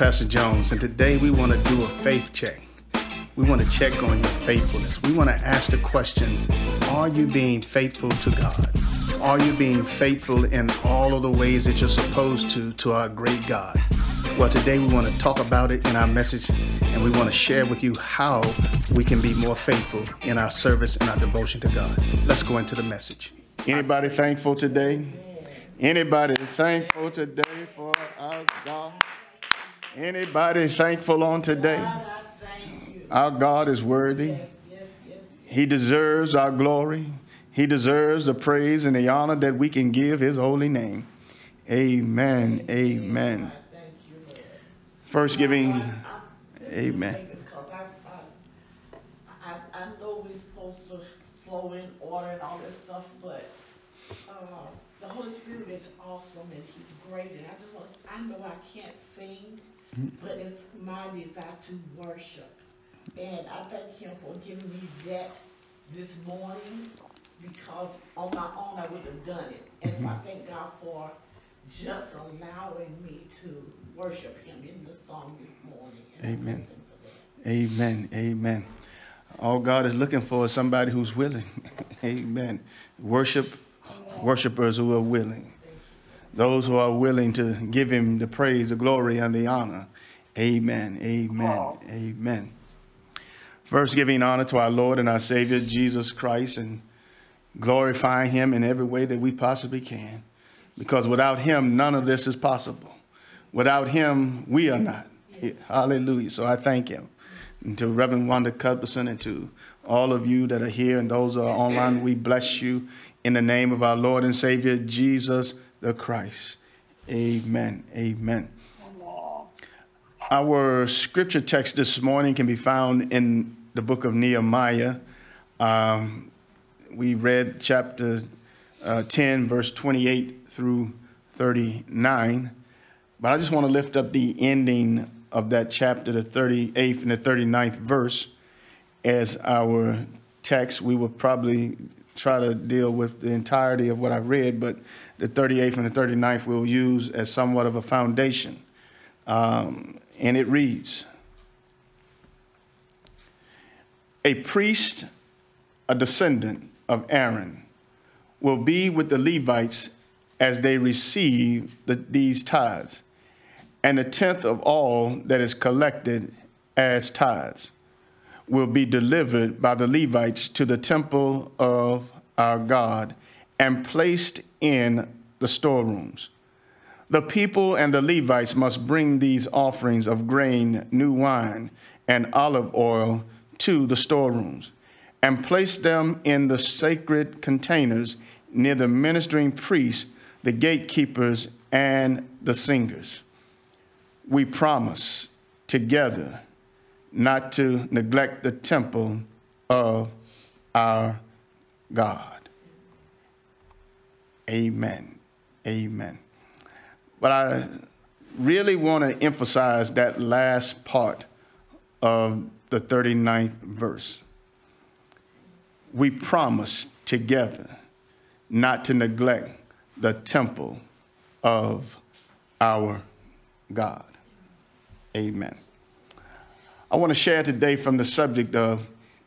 Pastor Jones, and today we want to do a faith check. We want to check on your faithfulness. We want to ask the question Are you being faithful to God? Are you being faithful in all of the ways that you're supposed to to our great God? Well, today we want to talk about it in our message, and we want to share with you how we can be more faithful in our service and our devotion to God. Let's go into the message. Anybody thankful today? Anybody thankful today for our God? Anybody thankful on today? Our God is worthy. He deserves our glory. He deserves the praise and the honor that we can give his holy name. Amen. Amen. First giving, amen. I, I know we're supposed to flow in order and all this stuff, but, uh, the Holy Spirit is awesome and he's great, and I just want, I know I can't sing, but it's my desire to worship. And I thank him for giving me that this morning, because on my own, I wouldn't have done it. And so I mm-hmm. thank God for just allowing me to worship him in the song this morning. and Amen. praise for that. Amen. Amen. All God is looking for is somebody who's willing. Amen. Worship, worshipers who are willing. Those who are willing to give him the praise, the glory, and the honor. Amen. Amen. Amen. First, giving honor to our Lord and our Savior, Jesus Christ, and glorifying him in every way that we possibly can. Because without him, none of this is possible. Without him, we are not. Hallelujah. So I thank him. And to Reverend Wanda Cuthbertson and to all of you that are here and those who are online, we bless you in the name of our Lord and Savior, Jesus the Christ. Amen. Amen. Our scripture text this morning can be found in the book of Nehemiah. Um, we read chapter uh, 10, verse 28 through 39. But I just want to lift up the ending of that chapter, the 38th and the 39th verse, as our text. We will probably try to deal with the entirety of what I read, but the 38th and the 39th we'll use as somewhat of a foundation. Um, and it reads A priest, a descendant of Aaron, will be with the Levites as they receive the, these tithes, and a tenth of all that is collected as tithes will be delivered by the Levites to the temple of our God and placed in the storerooms. The people and the Levites must bring these offerings of grain, new wine, and olive oil to the storerooms and place them in the sacred containers near the ministering priests, the gatekeepers, and the singers. We promise together not to neglect the temple of our God. Amen. Amen. But I really want to emphasize that last part of the 39th verse. We promise together not to neglect the temple of our God. Amen. I want to share today from the subject of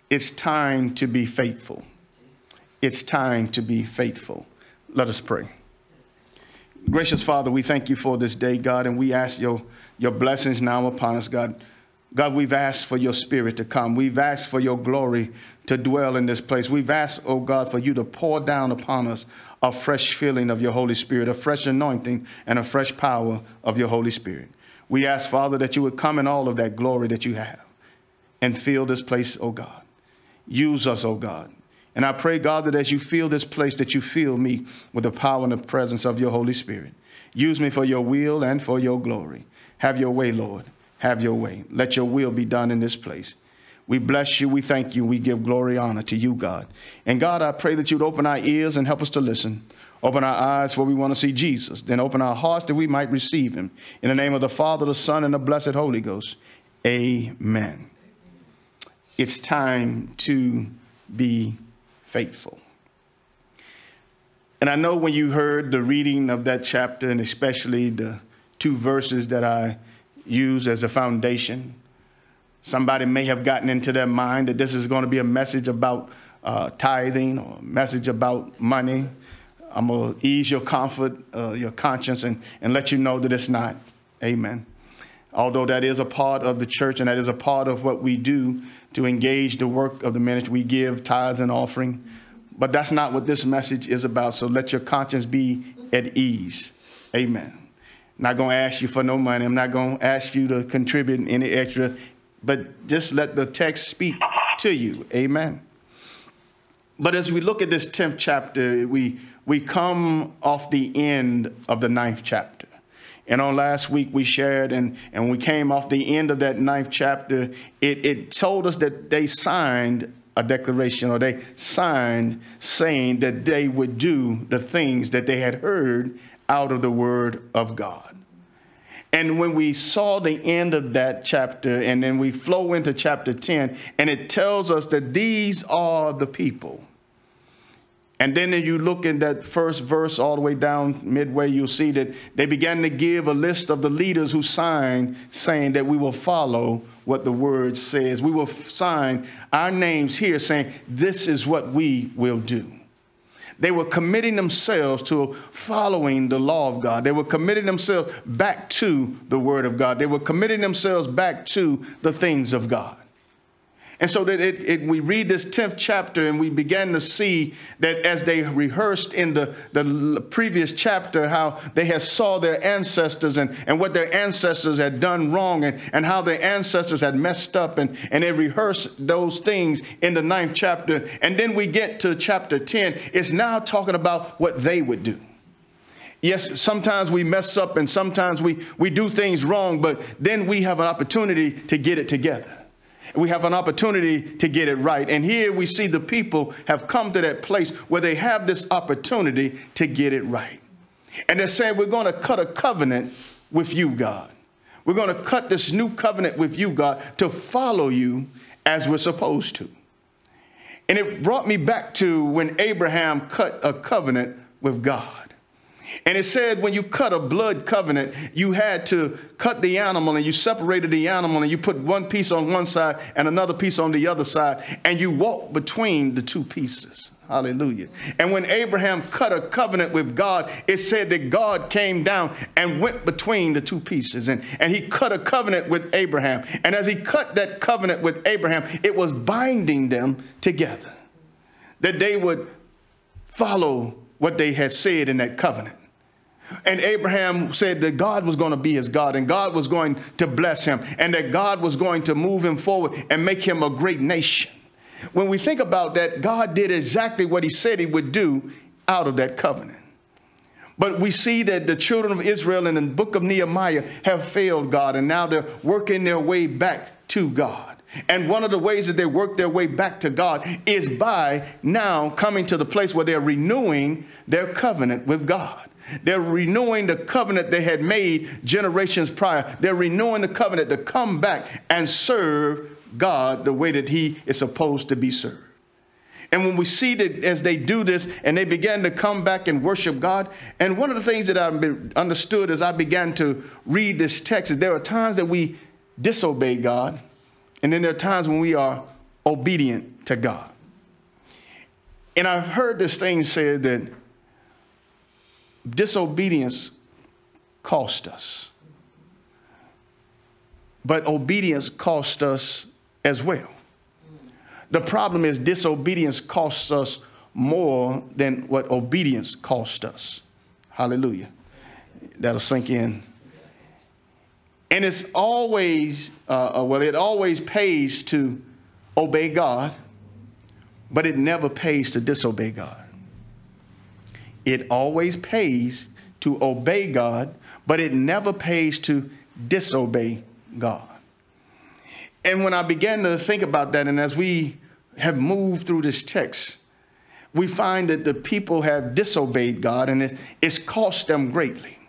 it's time to be faithful. It's time to be faithful. Let us pray. Gracious Father, we thank you for this day, God, and we ask your, your blessings now upon us, God. God, we've asked for your spirit to come. We've asked for your glory to dwell in this place. We've asked, oh God, for you to pour down upon us a fresh filling of your Holy Spirit, a fresh anointing, and a fresh power of your Holy Spirit. We ask, Father, that you would come in all of that glory that you have and fill this place, oh God. Use us, oh God. And I pray, God, that as you fill this place, that you fill me with the power and the presence of your Holy Spirit. Use me for your will and for your glory. Have your way, Lord. Have your way. Let your will be done in this place. We bless you. We thank you. We give glory, honor to you, God. And God, I pray that you'd open our ears and help us to listen. Open our eyes for we want to see Jesus. Then open our hearts that we might receive him. In the name of the Father, the Son, and the blessed Holy Ghost. Amen. It's time to be faithful. And I know when you heard the reading of that chapter, and especially the two verses that I used as a foundation. Somebody may have gotten into their mind that this is going to be a message about uh, tithing or a message about money. I'm going to ease your comfort, uh, your conscience, and, and let you know that it's not. Amen. Although that is a part of the church and that is a part of what we do to engage the work of the ministry, we give tithes and offering. But that's not what this message is about. So let your conscience be at ease. Amen. not going to ask you for no money. I'm not going to ask you to contribute any extra, but just let the text speak to you. Amen. But as we look at this 10th chapter, we, we come off the end of the ninth chapter. And on last week, we shared, and, and we came off the end of that ninth chapter. It, it told us that they signed a declaration or they signed saying that they would do the things that they had heard out of the Word of God. And when we saw the end of that chapter, and then we flow into chapter 10, and it tells us that these are the people. And then if you look in that first verse all the way down midway, you'll see that they began to give a list of the leaders who signed, saying that we will follow what the word says. We will sign our names here saying, This is what we will do. They were committing themselves to following the law of God. They were committing themselves back to the Word of God. They were committing themselves back to the things of God. And so that it, it, we read this 10th chapter and we began to see that as they rehearsed in the, the previous chapter, how they had saw their ancestors and, and what their ancestors had done wrong and, and how their ancestors had messed up. And, and they rehearsed those things in the ninth chapter. And then we get to chapter 10. It's now talking about what they would do. Yes, sometimes we mess up and sometimes we, we do things wrong, but then we have an opportunity to get it together we have an opportunity to get it right. And here we see the people have come to that place where they have this opportunity to get it right. And they're saying, We're going to cut a covenant with you, God. We're going to cut this new covenant with you, God, to follow you as we're supposed to. And it brought me back to when Abraham cut a covenant with God. And it said when you cut a blood covenant, you had to cut the animal and you separated the animal and you put one piece on one side and another piece on the other side and you walked between the two pieces. Hallelujah. And when Abraham cut a covenant with God, it said that God came down and went between the two pieces. And, and he cut a covenant with Abraham. And as he cut that covenant with Abraham, it was binding them together. That they would follow what they had said in that covenant. And Abraham said that God was going to be his God and God was going to bless him and that God was going to move him forward and make him a great nation. When we think about that, God did exactly what he said he would do out of that covenant. But we see that the children of Israel in the book of Nehemiah have failed God and now they're working their way back to God. And one of the ways that they work their way back to God is by now coming to the place where they're renewing their covenant with God. They're renewing the covenant they had made generations prior. They're renewing the covenant to come back and serve God the way that He is supposed to be served. And when we see that as they do this and they began to come back and worship God, and one of the things that I understood as I began to read this text is there are times that we disobey God, and then there are times when we are obedient to God. And I've heard this thing said that disobedience cost us. But obedience cost us as well. The problem is disobedience costs us more than what obedience cost us. Hallelujah. That'll sink in. And it's always, uh, uh well, it always pays to obey God, but it never pays to disobey God. It always pays to obey God, but it never pays to disobey God. And when I began to think about that, and as we have moved through this text, we find that the people have disobeyed God and it's cost them greatly.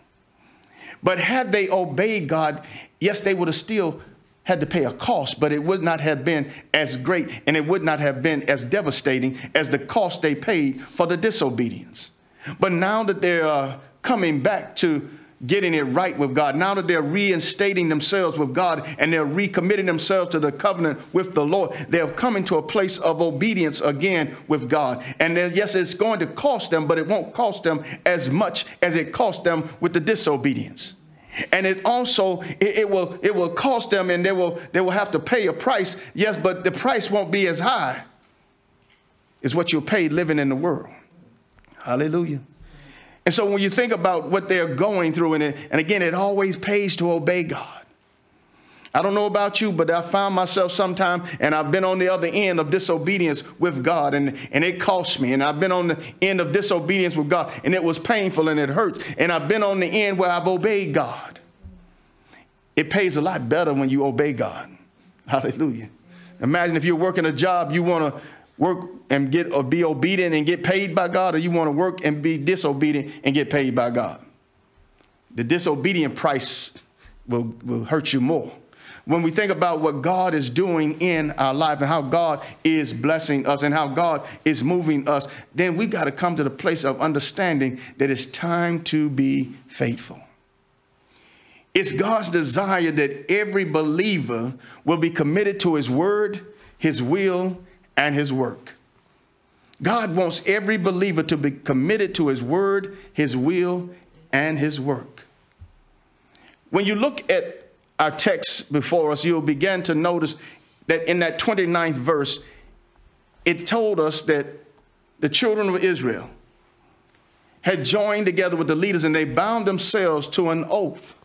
But had they obeyed God, yes, they would have still had to pay a cost, but it would not have been as great and it would not have been as devastating as the cost they paid for the disobedience. But now that they are uh, coming back to getting it right with God, now that they're reinstating themselves with God and they're recommitting themselves to the covenant with the Lord, they're coming to a place of obedience again with God. And yes, it's going to cost them, but it won't cost them as much as it cost them with the disobedience. And it also it, it will it will cost them and they will they will have to pay a price. Yes, but the price won't be as high as what you'll pay living in the world. Hallelujah. And so when you think about what they're going through, and, it, and again, it always pays to obey God. I don't know about you, but I found myself sometime, and I've been on the other end of disobedience with God, and, and it cost me. And I've been on the end of disobedience with God, and it was painful and it hurts. And I've been on the end where I've obeyed God. It pays a lot better when you obey God. Hallelujah. Imagine if you're working a job, you want to work and get or be obedient and get paid by God, or you want to work and be disobedient and get paid by God. The disobedient price will, will hurt you more. When we think about what God is doing in our life and how God is blessing us and how God is moving us, then we got to come to the place of understanding that it's time to be faithful. It's God's desire that every believer will be committed to his word, his will, and his work. God wants every believer to be committed to his word, his will, and his work. When you look at our text before us, you'll begin to notice that in that 29th verse, it told us that the children of Israel had joined together with the leaders and they bound themselves to an oath.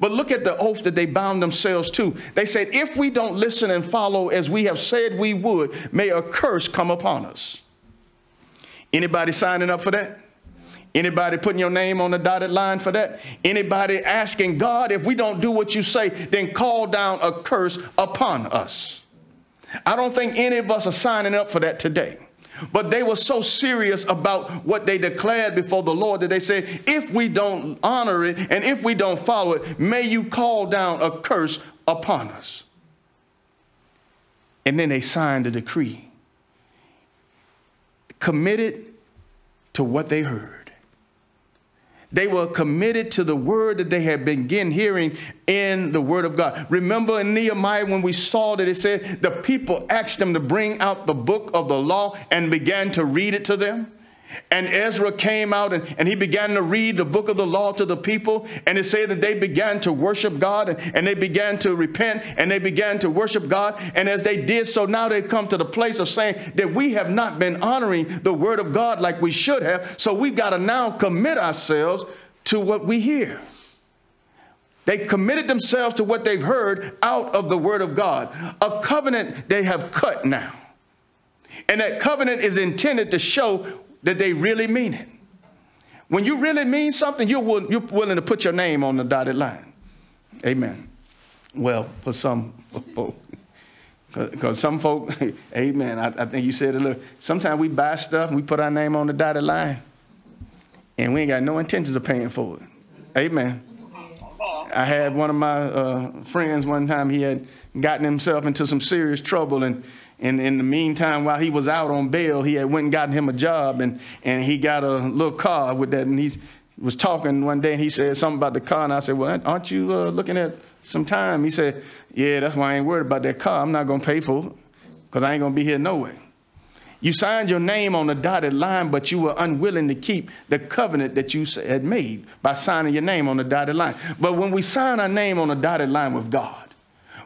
But look at the oath that they bound themselves to. They said, If we don't listen and follow as we have said we would, may a curse come upon us. Anybody signing up for that? Anybody putting your name on the dotted line for that? Anybody asking God, if we don't do what you say, then call down a curse upon us? I don't think any of us are signing up for that today. But they were so serious about what they declared before the Lord that they said, if we don't honor it and if we don't follow it, may you call down a curse upon us. And then they signed a decree, committed to what they heard. They were committed to the word that they had been hearing in the word of God. Remember in Nehemiah when we saw that it said the people asked them to bring out the book of the law and began to read it to them? And Ezra came out and, and he began to read the book of the law to the people. And it said that they began to worship God and, and they began to repent and they began to worship God. And as they did so, now they've come to the place of saying that we have not been honoring the word of God like we should have. So we've got to now commit ourselves to what we hear. They committed themselves to what they've heard out of the word of God, a covenant they have cut now. And that covenant is intended to show that they really mean it. When you really mean something, you're, you're willing to put your name on the dotted line. Amen. Well, for some folk, because some folk, amen, I, I, think you said it a little, sometimes we buy stuff and we put our name on the dotted line and we ain't got no intentions of paying for it. Amen. I had one of my uh, friends one time, he had gotten himself into some serious trouble and and in the meantime, while he was out on bail, he had went and gotten him a job and, and he got a little car with that. And he was talking one day and he said something about the car. And I said, Well, aren't you uh, looking at some time? He said, Yeah, that's why I ain't worried about that car. I'm not going to pay for it because I ain't going to be here no way. You signed your name on the dotted line, but you were unwilling to keep the covenant that you had made by signing your name on the dotted line. But when we sign our name on the dotted line with God,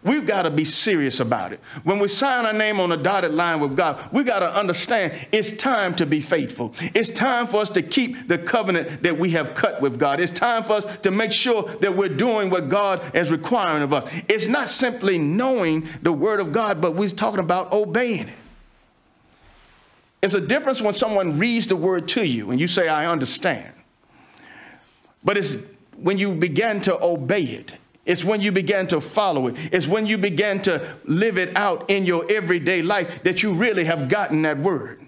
We've got to be serious about it. When we sign our name on a dotted line with God, we got to understand it's time to be faithful. It's time for us to keep the covenant that we have cut with God. It's time for us to make sure that we're doing what God is requiring of us. It's not simply knowing the word of God, but we're talking about obeying it. It's a difference when someone reads the word to you and you say, I understand. But it's when you begin to obey it it's when you begin to follow it. It's when you begin to live it out in your everyday life that you really have gotten that word.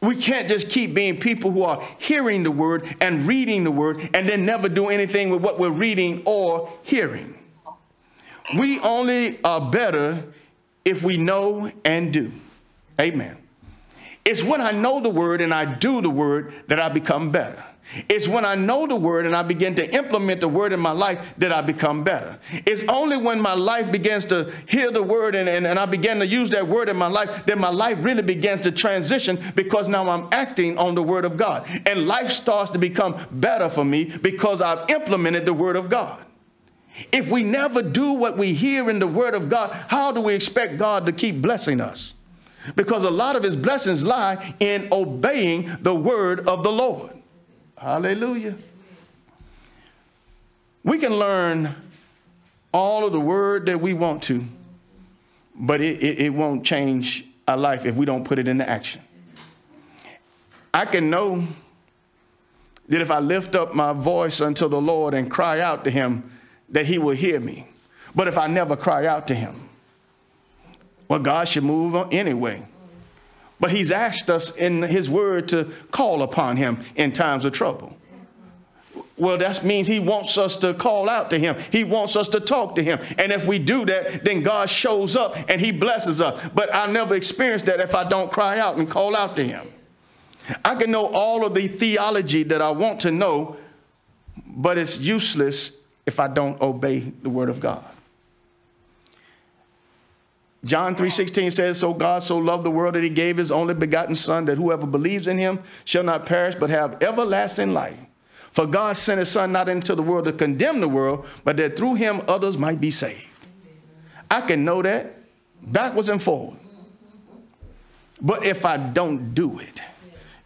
We can't just keep being people who are hearing the word and reading the word and then never do anything with what we're reading or hearing. We only are better if we know and do. Amen. It's when I know the word and I do the word that I become better. It's when I know the word and I begin to implement the word in my life that I become better. It's only when my life begins to hear the word and, and, and I begin to use that word in my life that my life really begins to transition because now I'm acting on the word of God. And life starts to become better for me because I've implemented the word of God. If we never do what we hear in the word of God, how do we expect God to keep blessing us? Because a lot of his blessings lie in obeying the word of the Lord. Hallelujah. We can learn all of the word that we want to, but it, it, it, won't change our life if we don't put it into action. I can know that if I lift up my voice unto the Lord and cry out to him, that he will hear me. But if I never cry out to him, well, God should move on anyway. But he's asked us in his word to call upon him in times of trouble. Well, that means he wants us to call out to him. He wants us to talk to him. And if we do that, then God shows up and he blesses us. But I never experience that if I don't cry out and call out to him. I can know all of the theology that I want to know, but it's useless if I don't obey the word of God. John 3:16 says, "So God so loved the world that he gave his only begotten son that whoever believes in him shall not perish but have everlasting life. For God sent his son not into the world to condemn the world, but that through him others might be saved." I can know that backwards and forward. But if I don't do it,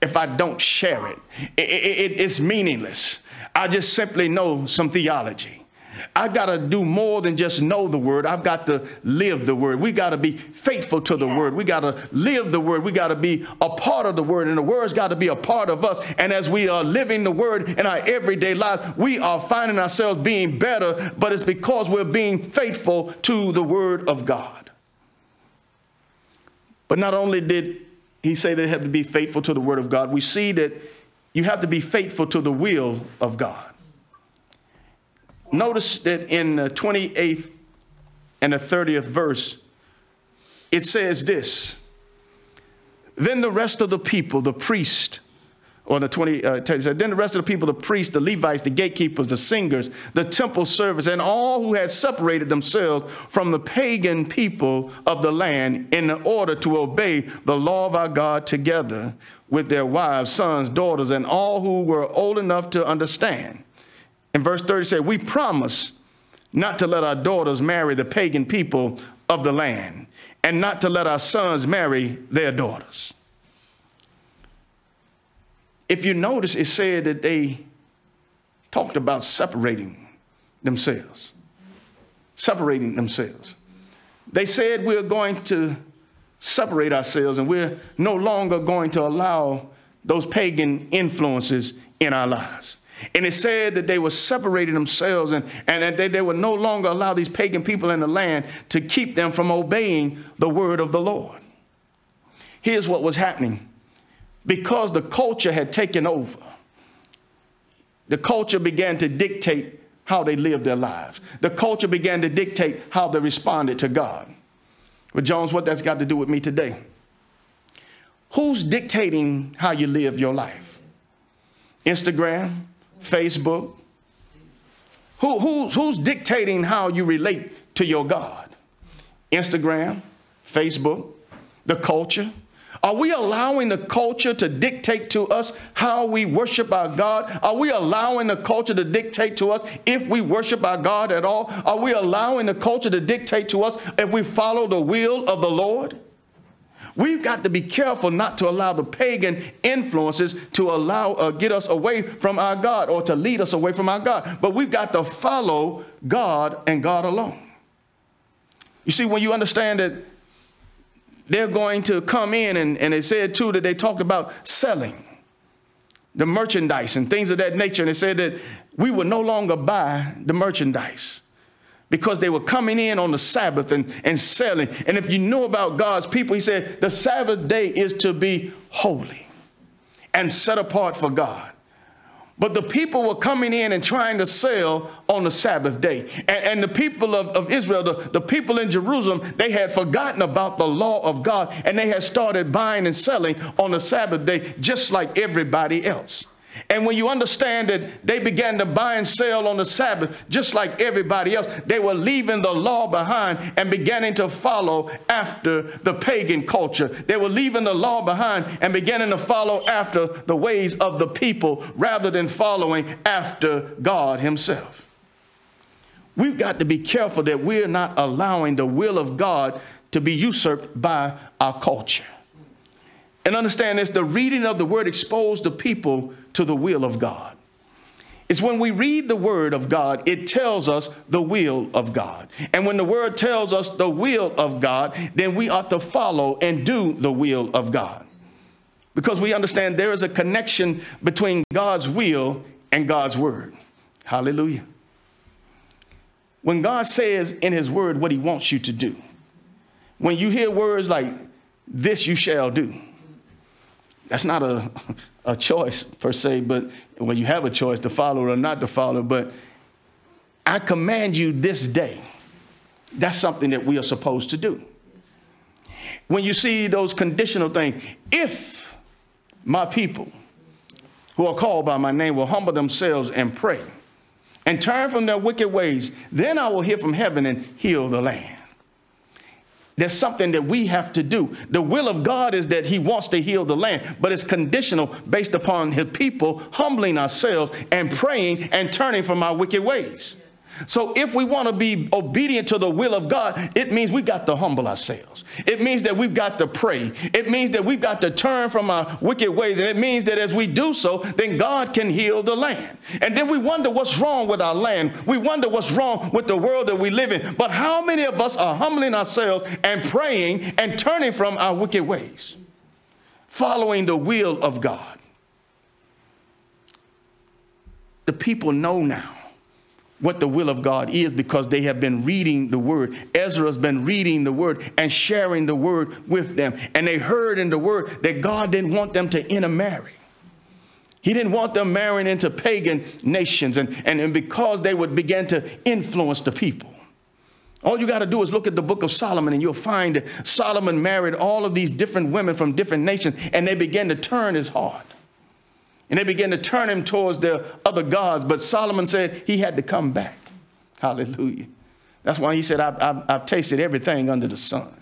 if I don't share it, it, it it's meaningless. I just simply know some theology. I got to do more than just know the word. I've got to live the word. We got to be faithful to the word. We got to live the word. We got to be a part of the word, and the word's got to be a part of us. And as we are living the word in our everyday lives, we are finding ourselves being better, but it's because we're being faithful to the word of God. But not only did he say they have to be faithful to the word of God, we see that you have to be faithful to the will of God. Notice that in the 28th and the 30th verse, it says this Then the rest of the people, the priest, or the 20, uh, then the rest of the people, the priests, the Levites, the gatekeepers, the singers, the temple servants, and all who had separated themselves from the pagan people of the land in order to obey the law of our God together with their wives, sons, daughters, and all who were old enough to understand. In verse 30 said, We promise not to let our daughters marry the pagan people of the land, and not to let our sons marry their daughters if you notice, it said that they talked about separating themselves. Separating themselves. They said we're going to separate ourselves and we're no longer going to allow those pagan influences in our lives. And it said that they were separating themselves and, and that they, they would no longer allow these pagan people in the land to keep them from obeying the word of the Lord. Here's what was happening because the culture had taken over. The culture began to dictate how they lived their lives. The culture began to dictate how they responded to God. But, Jones, what that's got to do with me today? Who's dictating how you live your life? Instagram, Facebook? Who, who's, who's dictating how you relate to your God? Instagram, Facebook, the culture, are we allowing the culture to dictate to us how we worship our God? Are we allowing the culture to dictate to us if we worship our God at all? Are we allowing the culture to dictate to us if we follow the will of the Lord? We've got to be careful not to allow the pagan influences to allow uh, get us away from our God or to lead us away from our God. But we've got to follow God and God alone. You see, when you understand that they're going to come in, and, and it said too that they talked about selling the merchandise and things of that nature. And they said that we would no longer buy the merchandise because they were coming in on the Sabbath and, and selling. And if you know about God's people, he said the Sabbath day is to be holy and set apart for God. But the people were coming in and trying to sell on the Sabbath day. And, and the people of, of Israel, the, the people in Jerusalem, they had forgotten about the law of God and they had started buying and selling on the Sabbath day just like everybody else. And when you understand that they began to buy and sell on the Sabbath, just like everybody else, they were leaving the law behind and beginning to follow after the pagan culture. They were leaving the law behind and beginning to follow after the ways of the people rather than following after God Himself. We've got to be careful that we're not allowing the will of God to be usurped by our culture. And understand this the reading of the word exposed the people to the will of God. It's when we read the word of God, it tells us the will of God. And when the word tells us the will of God, then we ought to follow and do the will of God. Because we understand there is a connection between God's will and God's word. Hallelujah. When God says in his word what he wants you to do, when you hear words like, this you shall do, that's not a, a choice per se, but when you have a choice to follow or not to follow, but I command you this day. That's something that we are supposed to do. When you see those conditional things, if my people who are called by my name will humble themselves and pray and turn from their wicked ways, then I will hear from heaven and heal the land. There's something that we have to do. The will of God is that He wants to heal the land, but it's conditional based upon His people humbling ourselves and praying and turning from our wicked ways. So if we want to be obedient to the will of God, it means we got to humble ourselves. It means that we've got to pray. It means that we've got to turn from our wicked ways. And it means that as we do so, then God can heal the land. And then we wonder what's wrong with our land. We wonder what's wrong with the world that we live in. But how many of us are humbling ourselves and praying and turning from our wicked ways? Following the will of God. The people know now what the will of God is because they have been reading the word. Ezra's been reading the word and sharing the word with them. And they heard in the word that God didn't want them to intermarry. He didn't want them marrying into pagan nations and, and, and because they would begin to influence the people. All you got to do is look at the book of Solomon and you'll find that Solomon married all of these different women from different nations and they began to turn his heart. And they began to turn him towards their other gods. But Solomon said he had to come back. Hallelujah. That's why he said, I've, I've, I've, tasted everything under the sun.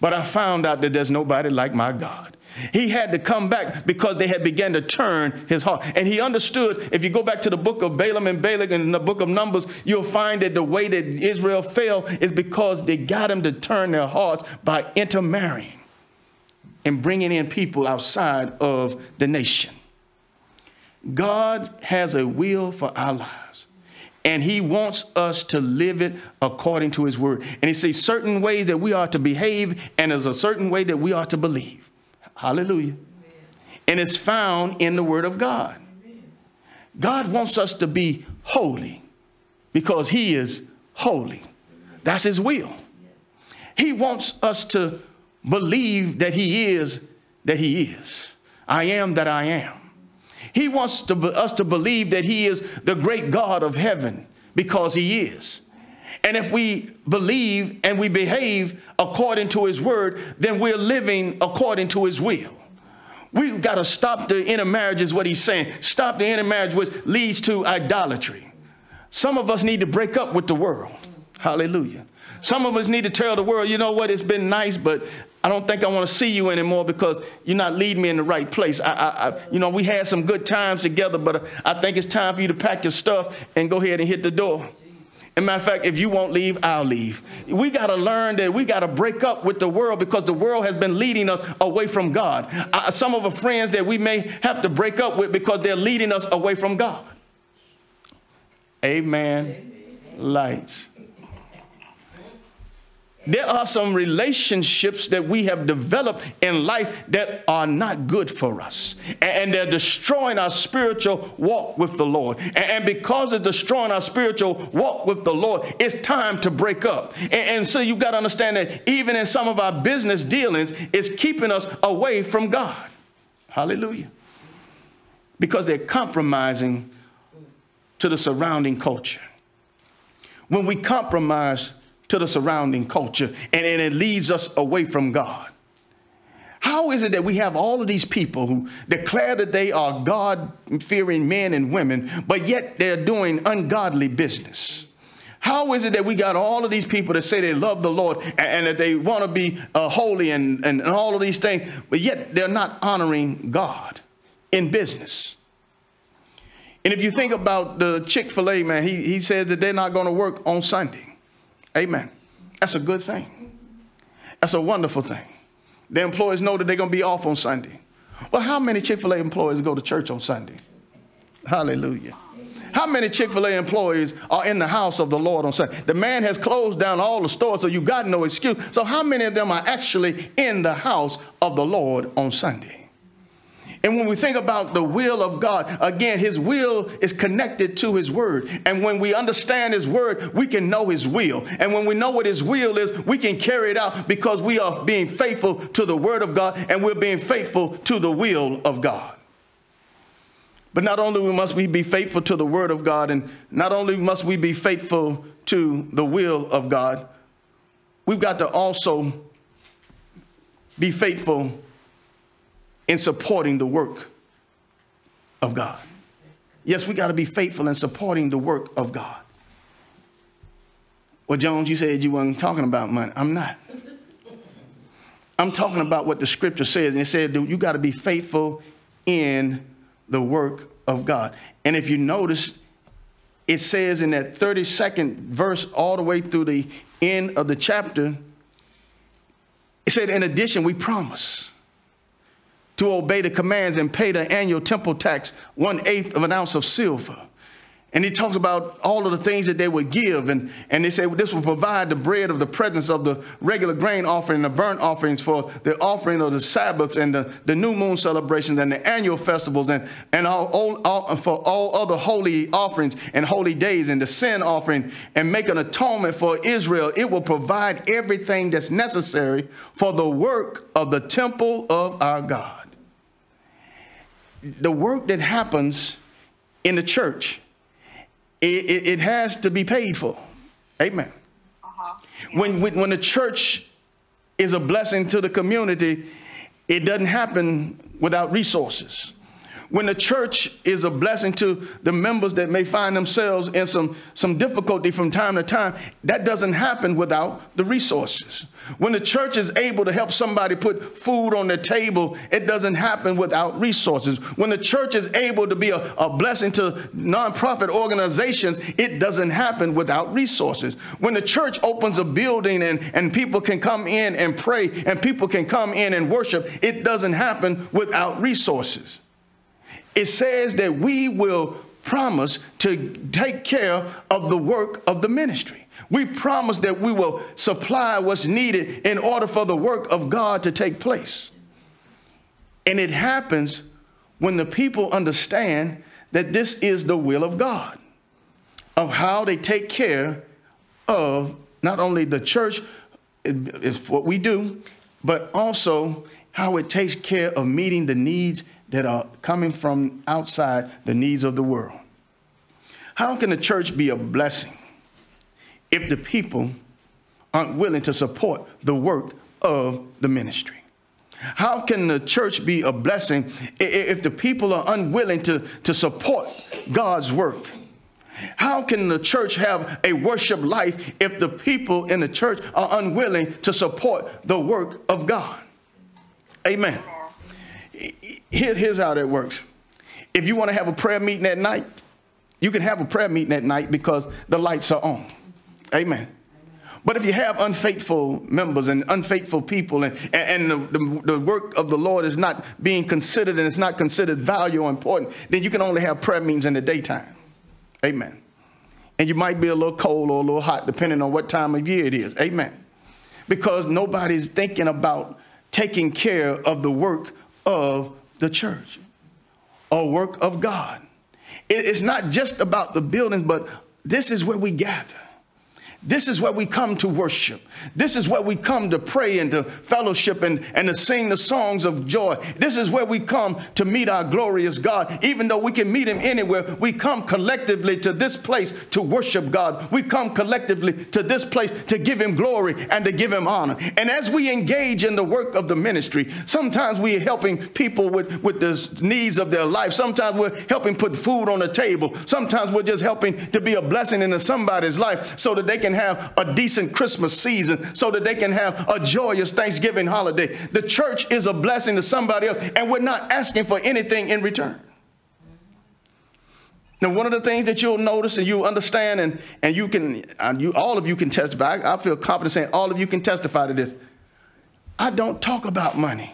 But I found out that there's nobody like my God. He had to come back because they had begun to turn his heart. And he understood, if you go back to the book of Balaam and Balak and the book of Numbers, you'll find that the way that Israel fell is because they got him to turn their hearts by intermarrying and bringing in people outside of the nation. God has a will for our lives. And he wants us to live it according to his word. And he says certain ways that we are to behave, and there's a certain way that we are to believe. Hallelujah. Amen. And it's found in the word of God. Amen. God wants us to be holy because he is holy. That's his will. He wants us to believe that he is that he is. I am that I am. He wants to, us to believe that He is the great God of heaven because He is. And if we believe and we behave according to His word, then we're living according to His will. We've got to stop the intermarriage, is what He's saying. Stop the intermarriage, which leads to idolatry. Some of us need to break up with the world. Hallelujah. Some of us need to tell the world, you know what, it's been nice, but I don't think I want to see you anymore because you're not leading me in the right place. I, I, I, you know, we had some good times together, but I think it's time for you to pack your stuff and go ahead and hit the door. As matter of fact, if you won't leave, I'll leave. We got to learn that we got to break up with the world because the world has been leading us away from God. Uh, some of our friends that we may have to break up with because they're leading us away from God. Amen. Amen. Lights. There are some relationships that we have developed in life that are not good for us. And they're destroying our spiritual walk with the Lord. And because it's destroying our spiritual walk with the Lord, it's time to break up. And so you've got to understand that even in some of our business dealings, it's keeping us away from God. Hallelujah. Because they're compromising to the surrounding culture. When we compromise to the surrounding culture, and, and it leads us away from God. How is it that we have all of these people who declare that they are God fearing men and women, but yet they're doing ungodly business? How is it that we got all of these people that say they love the Lord and, and that they want to be uh, holy and, and, and all of these things, but yet they're not honoring God in business? And if you think about the Chick fil A man, he, he says that they're not going to work on Sunday. Amen. That's a good thing. That's a wonderful thing. The employees know that they're going to be off on Sunday. Well, how many Chick fil A employees go to church on Sunday? Hallelujah. How many Chick fil A employees are in the house of the Lord on Sunday? The man has closed down all the stores, so you got no excuse. So, how many of them are actually in the house of the Lord on Sunday? And when we think about the will of God, again, His will is connected to His word. And when we understand His word, we can know His will. And when we know what His will is, we can carry it out because we are being faithful to the word of God and we're being faithful to the will of God. But not only must we be faithful to the word of God, and not only must we be faithful to the will of God, we've got to also be faithful in supporting the work of God. Yes, we got to be faithful in supporting the work of God. Well, Jones, you said you weren't talking about money. I'm not. I'm talking about what the scripture says. And it said dude, you got to be faithful in the work of God. And if you notice, it says in that 32nd verse, all the way through the end of the chapter, it said, in addition, we promise to obey the commands and pay the annual temple tax, one eighth of an ounce of silver. And he talks about all of the things that they would give. And, and they say well, this will provide the bread of the presence of the regular grain offering, the burnt offerings for the offering of the Sabbath and the, the new moon celebrations and the annual festivals and, and all, all, all, for all other holy offerings and holy days and the sin offering and make an atonement for Israel. It will provide everything that's necessary for the work of the temple of our God the work that happens in the church, it, it, it has to be paid for. Amen. Uh-huh. When, when, when the church is a blessing to the community, it doesn't happen without resources when the church is a blessing to the members that may find themselves in some, some difficulty from time to time, that doesn't happen without the resources. When the church is able to help somebody put food on their table, it doesn't happen without resources. When the church is able to be a, a blessing to nonprofit organizations, it doesn't happen without resources. When the church opens a building and, and people can come in and pray and people can come in and worship, it doesn't happen without resources it says that we will promise to take care of the work of the ministry. We promise that we will supply what's needed in order for the work of God to take place. And it happens when the people understand that this is the will of God, of how they take care of not only the church, it's what we do, but also how it takes care of meeting the needs that are coming from outside the needs of the world. How can the church be a blessing if the people aren't willing to support the work of the ministry? How can the church be a blessing if the people are unwilling to, to support God's work? How can the church have a worship life if the people in the church are unwilling to support the work of God? Amen here, here's how that works. If you want to have a prayer meeting at night, you can have a prayer meeting at night because the lights are on. Amen. But if you have unfaithful members and unfaithful people, and, and the, the, the, work of the Lord is not being considered and it's not considered value or important, then you can only have prayer meetings in the daytime. Amen. And you might be a little cold or a little hot, depending on what time of year it is. Amen. Because nobody's thinking about taking care of the work of the church, a work of God. It's not just about the buildings, but this is where we gather. This is where we come to worship. This is where we come to pray and to fellowship and, and to sing the songs of joy. This is where we come to meet our glorious God. Even though we can meet him anywhere, we come collectively to this place to worship God. We come collectively to this place to give him glory and to give him honor. And as we engage in the work of the ministry, sometimes we are helping people with, with the needs of their life. Sometimes we're helping put food on the table. Sometimes we're just helping to be a blessing into somebody's life so that they can have a decent Christmas season, so that they can have a joyous Thanksgiving holiday. The church is a blessing to somebody else, and we're not asking for anything in return. Now, one of the things that you'll notice and you'll understand, and, and you can, and you, all of you can testify, I, I feel confident saying all of you can testify to this. I don't talk about money.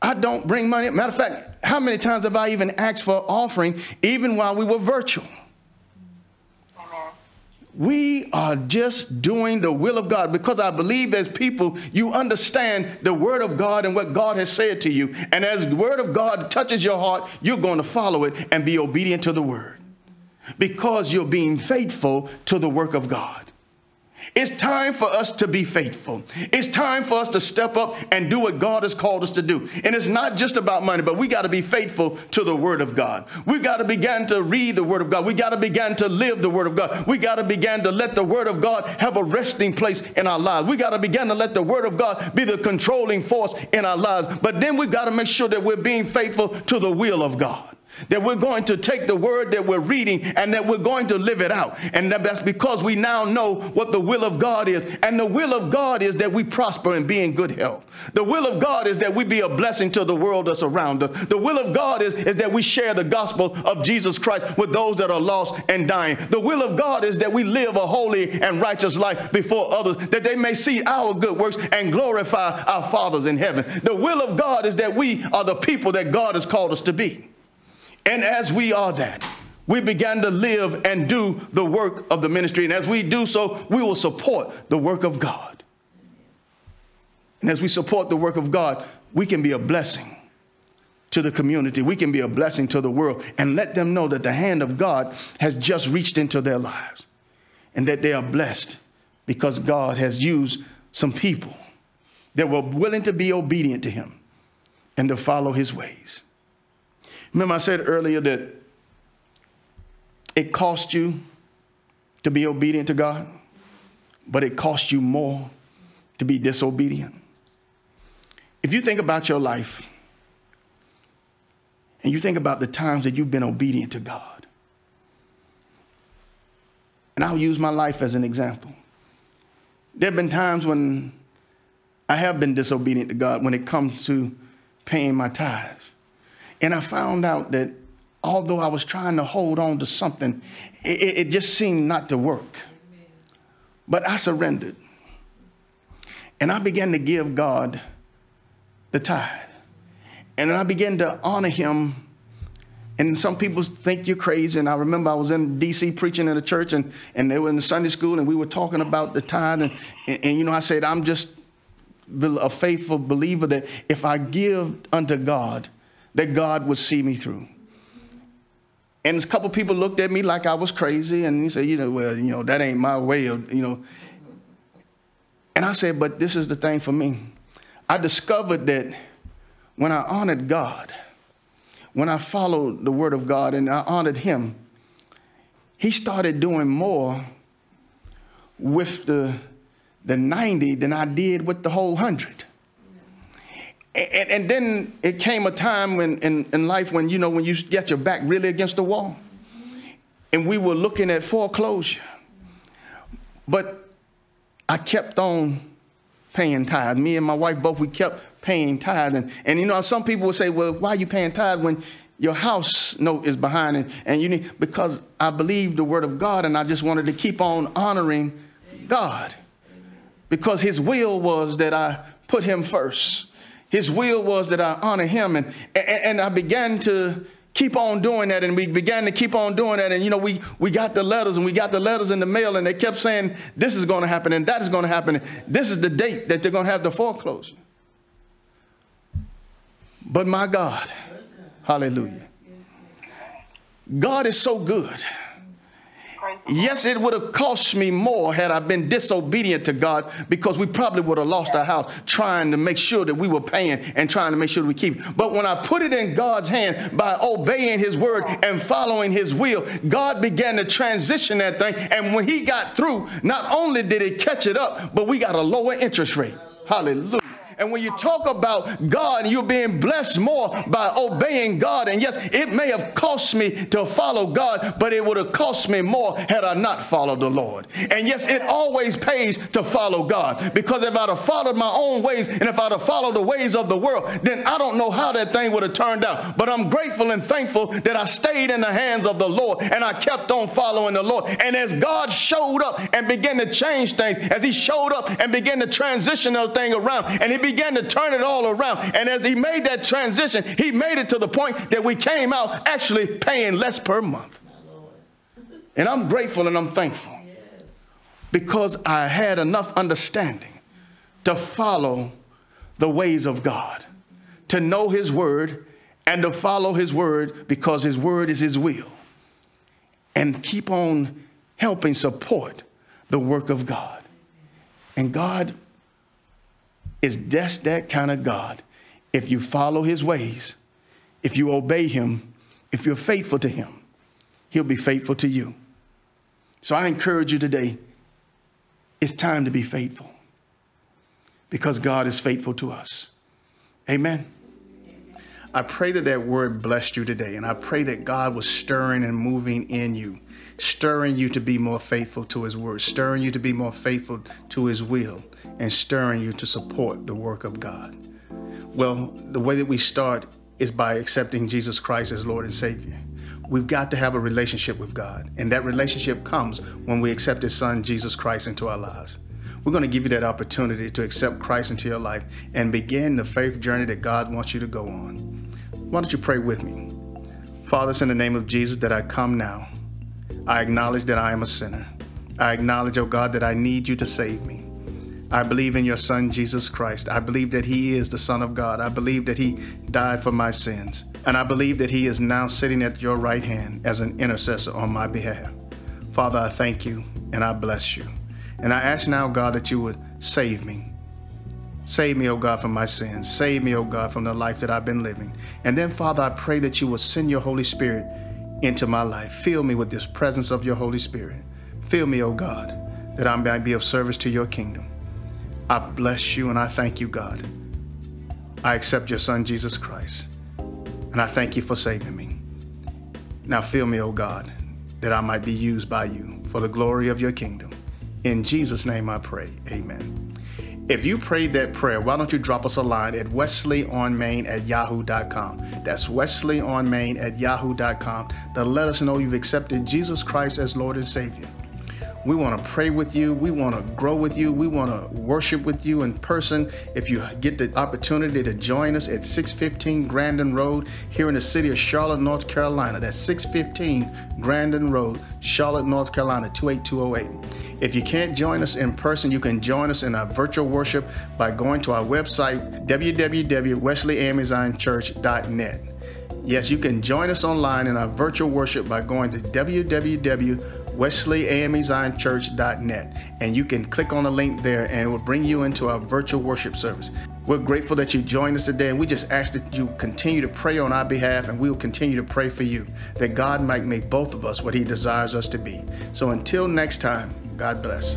I don't bring money. Matter of fact, how many times have I even asked for offering, even while we were virtual? We are just doing the will of God because I believe as people, you understand the word of God and what God has said to you. And as the word of God touches your heart, you're going to follow it and be obedient to the word because you're being faithful to the work of God. It's time for us to be faithful. It's time for us to step up and do what God has called us to do. And it's not just about money, but we got to be faithful to the Word of God. We got to begin to read the Word of God. We got to begin to live the Word of God. We got to begin to let the Word of God have a resting place in our lives. We got to begin to let the Word of God be the controlling force in our lives. But then we got to make sure that we're being faithful to the will of God. That we're going to take the word that we're reading and that we're going to live it out. And that's because we now know what the will of God is. And the will of God is that we prosper and be in good health. The will of God is that we be a blessing to the world that's around us. The will of God is, is that we share the gospel of Jesus Christ with those that are lost and dying. The will of God is that we live a holy and righteous life before others, that they may see our good works and glorify our fathers in heaven. The will of God is that we are the people that God has called us to be. And as we are that, we began to live and do the work of the ministry. And as we do so, we will support the work of God. And as we support the work of God, we can be a blessing to the community. We can be a blessing to the world and let them know that the hand of God has just reached into their lives and that they are blessed because God has used some people that were willing to be obedient to Him and to follow His ways. Remember, I said earlier that it cost you to be obedient to God, but it cost you more to be disobedient. If you think about your life and you think about the times that you've been obedient to God, and I'll use my life as an example. There have been times when I have been disobedient to God when it comes to paying my tithes. And I found out that although I was trying to hold on to something, it, it just seemed not to work. But I surrendered. And I began to give God the tithe. And I began to honor him. And some people think you're crazy. And I remember I was in DC preaching in a church, and, and they were in the Sunday school, and we were talking about the tithe. And, and, and you know, I said, I'm just a faithful believer that if I give unto God, that God would see me through. And a couple people looked at me like I was crazy, and he said, you know, well, you know, that ain't my way of, you know. And I said, but this is the thing for me. I discovered that when I honored God, when I followed the word of God and I honored him, he started doing more with the, the 90 than I did with the whole 100. And, and then it came a time when, in, in life when, you know, when you get your back really against the wall. And we were looking at foreclosure. But I kept on paying tithes. Me and my wife both, we kept paying tithes. And, and you know, some people would say, well, why are you paying tithes when your house note is behind and, and you need, because I believe the word of God and I just wanted to keep on honoring God. Because his will was that I put him first. His will was that I honor him. And, and, and I began to keep on doing that. And we began to keep on doing that. And you know we we got the letters and we got the letters in the mail. And they kept saying this is going to happen and that is going to happen. This is the date that they're going to have the foreclosure. But my god hallelujah. God is so good Yes, it would have cost me more had I been disobedient to God because we probably would have lost our house trying to make sure that we were paying and trying to make sure we keep. But when I put it in God's hand by obeying his word and following his will, God began to transition that thing. And when he got through, not only did it catch it up, but we got a lower interest rate. Hallelujah. And when you talk about God, you're being blessed more by obeying God. And yes, it may have cost me to follow God, but it would have cost me more had I not followed the Lord. And yes, it always pays to follow God because if I'd have followed my own ways and if I'd have followed the ways of the world, then I don't know how that thing would have turned out. But I'm grateful and thankful that I stayed in the hands of the Lord and I kept on following the Lord. And as God showed up and began to change things, as He showed up and began to transition those things around, and He began to turn it all around. And as he made that transition, he made it to the point that we came out actually paying less per month. And I'm grateful and I'm thankful because I had enough understanding to follow the ways of God, to know his word and to follow his word because his word is his will, and keep on helping support the work of God. And God is just that kind of God. If you follow his ways, if you obey him, if you're faithful to him, he'll be faithful to you. So I encourage you today, it's time to be faithful because God is faithful to us. Amen. I pray that that word blessed you today, and I pray that God was stirring and moving in you, stirring you to be more faithful to His word, stirring you to be more faithful to His will, and stirring you to support the work of God. Well, the way that we start is by accepting Jesus Christ as Lord and Savior. We've got to have a relationship with God, and that relationship comes when we accept His Son, Jesus Christ, into our lives. We're going to give you that opportunity to accept Christ into your life and begin the faith journey that God wants you to go on. Why don't you pray with me? Father, it's in the name of Jesus that I come now. I acknowledge that I am a sinner. I acknowledge, oh God, that I need you to save me. I believe in your Son, Jesus Christ. I believe that He is the Son of God. I believe that He died for my sins. And I believe that He is now sitting at your right hand as an intercessor on my behalf. Father, I thank you and I bless you. And I ask now, God, that you would save me. Save me, O God, from my sins. Save me, O God, from the life that I've been living. And then, Father, I pray that you will send your Holy Spirit into my life. Fill me with this presence of your Holy Spirit. Fill me, O God, that I might be of service to your kingdom. I bless you and I thank you, God. I accept your Son, Jesus Christ, and I thank you for saving me. Now fill me, O God, that I might be used by you for the glory of your kingdom. In Jesus' name I pray. Amen. If you prayed that prayer, why don't you drop us a line at wesleyonmain at yahoo.com. That's wesleyonmain at yahoo.com to let us know you've accepted Jesus Christ as Lord and Savior. We want to pray with you. We want to grow with you. We want to worship with you in person. If you get the opportunity to join us at 615 Grandin Road here in the city of Charlotte, North Carolina, that's 615 Grandin Road, Charlotte, North Carolina, 28208. If you can't join us in person, you can join us in our virtual worship by going to our website, www.wesleyamezionchurch.net. Yes, you can join us online in our virtual worship by going to www wesleyamezionchurch.net. And you can click on the link there and it will bring you into our virtual worship service. We're grateful that you joined us today, and we just ask that you continue to pray on our behalf, and we will continue to pray for you, that God might make both of us what He desires us to be. So until next time, God bless.